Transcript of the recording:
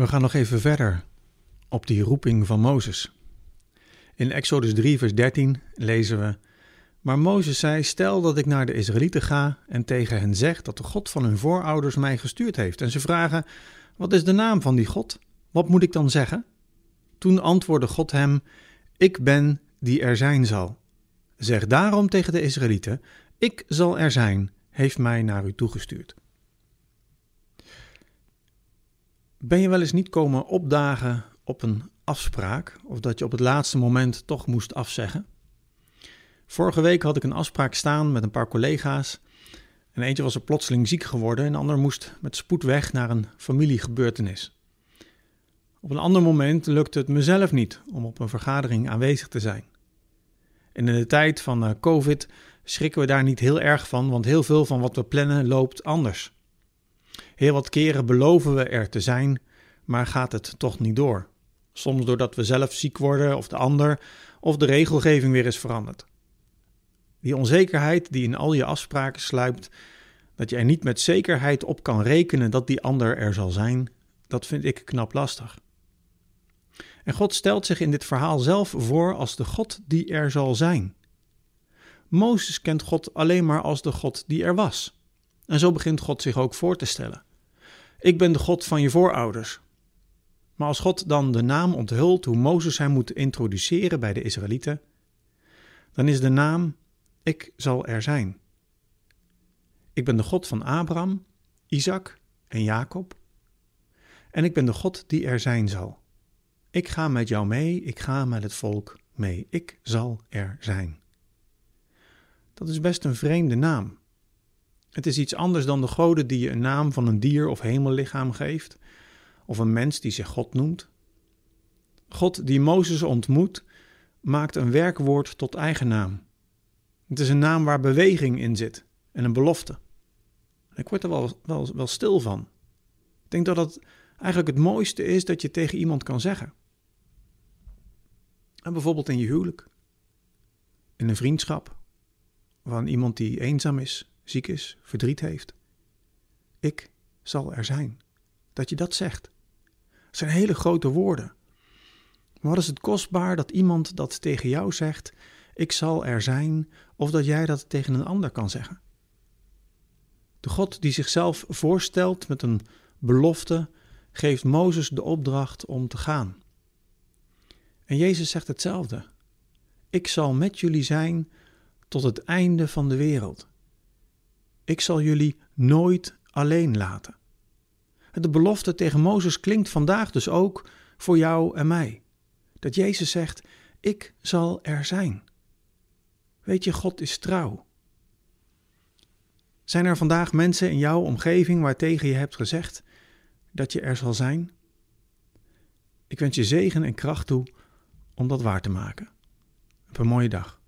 We gaan nog even verder op die roeping van Mozes. In Exodus 3, vers 13 lezen we: Maar Mozes zei: Stel dat ik naar de Israëlieten ga en tegen hen zeg dat de God van hun voorouders mij gestuurd heeft. En ze vragen: Wat is de naam van die God? Wat moet ik dan zeggen? Toen antwoordde God hem: Ik ben die er zijn zal. Zeg daarom tegen de Israëlieten: Ik zal er zijn, heeft mij naar u toegestuurd. Ben je wel eens niet komen opdagen op een afspraak of dat je op het laatste moment toch moest afzeggen? Vorige week had ik een afspraak staan met een paar collega's. En eentje was er plotseling ziek geworden en de ander moest met spoed weg naar een familiegebeurtenis. Op een ander moment lukte het mezelf niet om op een vergadering aanwezig te zijn. En in de tijd van eh, COVID schrikken we daar niet heel erg van, want heel veel van wat we plannen loopt anders. Heel wat keren beloven we er te zijn, maar gaat het toch niet door. Soms doordat we zelf ziek worden of de ander, of de regelgeving weer is veranderd. Die onzekerheid die in al je afspraken sluipt, dat je er niet met zekerheid op kan rekenen dat die ander er zal zijn, dat vind ik knap lastig. En God stelt zich in dit verhaal zelf voor als de God die er zal zijn. Mozes kent God alleen maar als de God die er was. En zo begint God zich ook voor te stellen. Ik ben de God van je voorouders. Maar als God dan de naam onthult hoe Mozes hem moet introduceren bij de Israëlieten, dan is de naam Ik zal er zijn. Ik ben de God van Abraham, Isaac en Jacob. En ik ben de God die er zijn zal. Ik ga met jou mee, ik ga met het volk mee. Ik zal er zijn. Dat is best een vreemde naam. Het is iets anders dan de goden die je een naam van een dier of hemellichaam geeft, of een mens die zich God noemt. God die Mozes ontmoet, maakt een werkwoord tot eigen naam. Het is een naam waar beweging in zit en een belofte. Ik word er wel, wel, wel stil van. Ik denk dat dat eigenlijk het mooiste is dat je tegen iemand kan zeggen. En bijvoorbeeld in je huwelijk, in een vriendschap, van iemand die eenzaam is, ziek is, verdriet heeft. Ik zal er zijn. Dat je dat zegt. Dat zijn hele grote woorden. Maar wat is het kostbaar dat iemand dat tegen jou zegt, ik zal er zijn, of dat jij dat tegen een ander kan zeggen. De God die zichzelf voorstelt met een belofte, geeft Mozes de opdracht om te gaan. En Jezus zegt hetzelfde. Ik zal met jullie zijn tot het einde van de wereld. Ik zal jullie nooit alleen laten. De belofte tegen Mozes klinkt vandaag dus ook voor jou en mij. Dat Jezus zegt: Ik zal er zijn. Weet je, God is trouw. Zijn er vandaag mensen in jouw omgeving waartegen je hebt gezegd dat je er zal zijn? Ik wens je zegen en kracht toe om dat waar te maken. Op een mooie dag.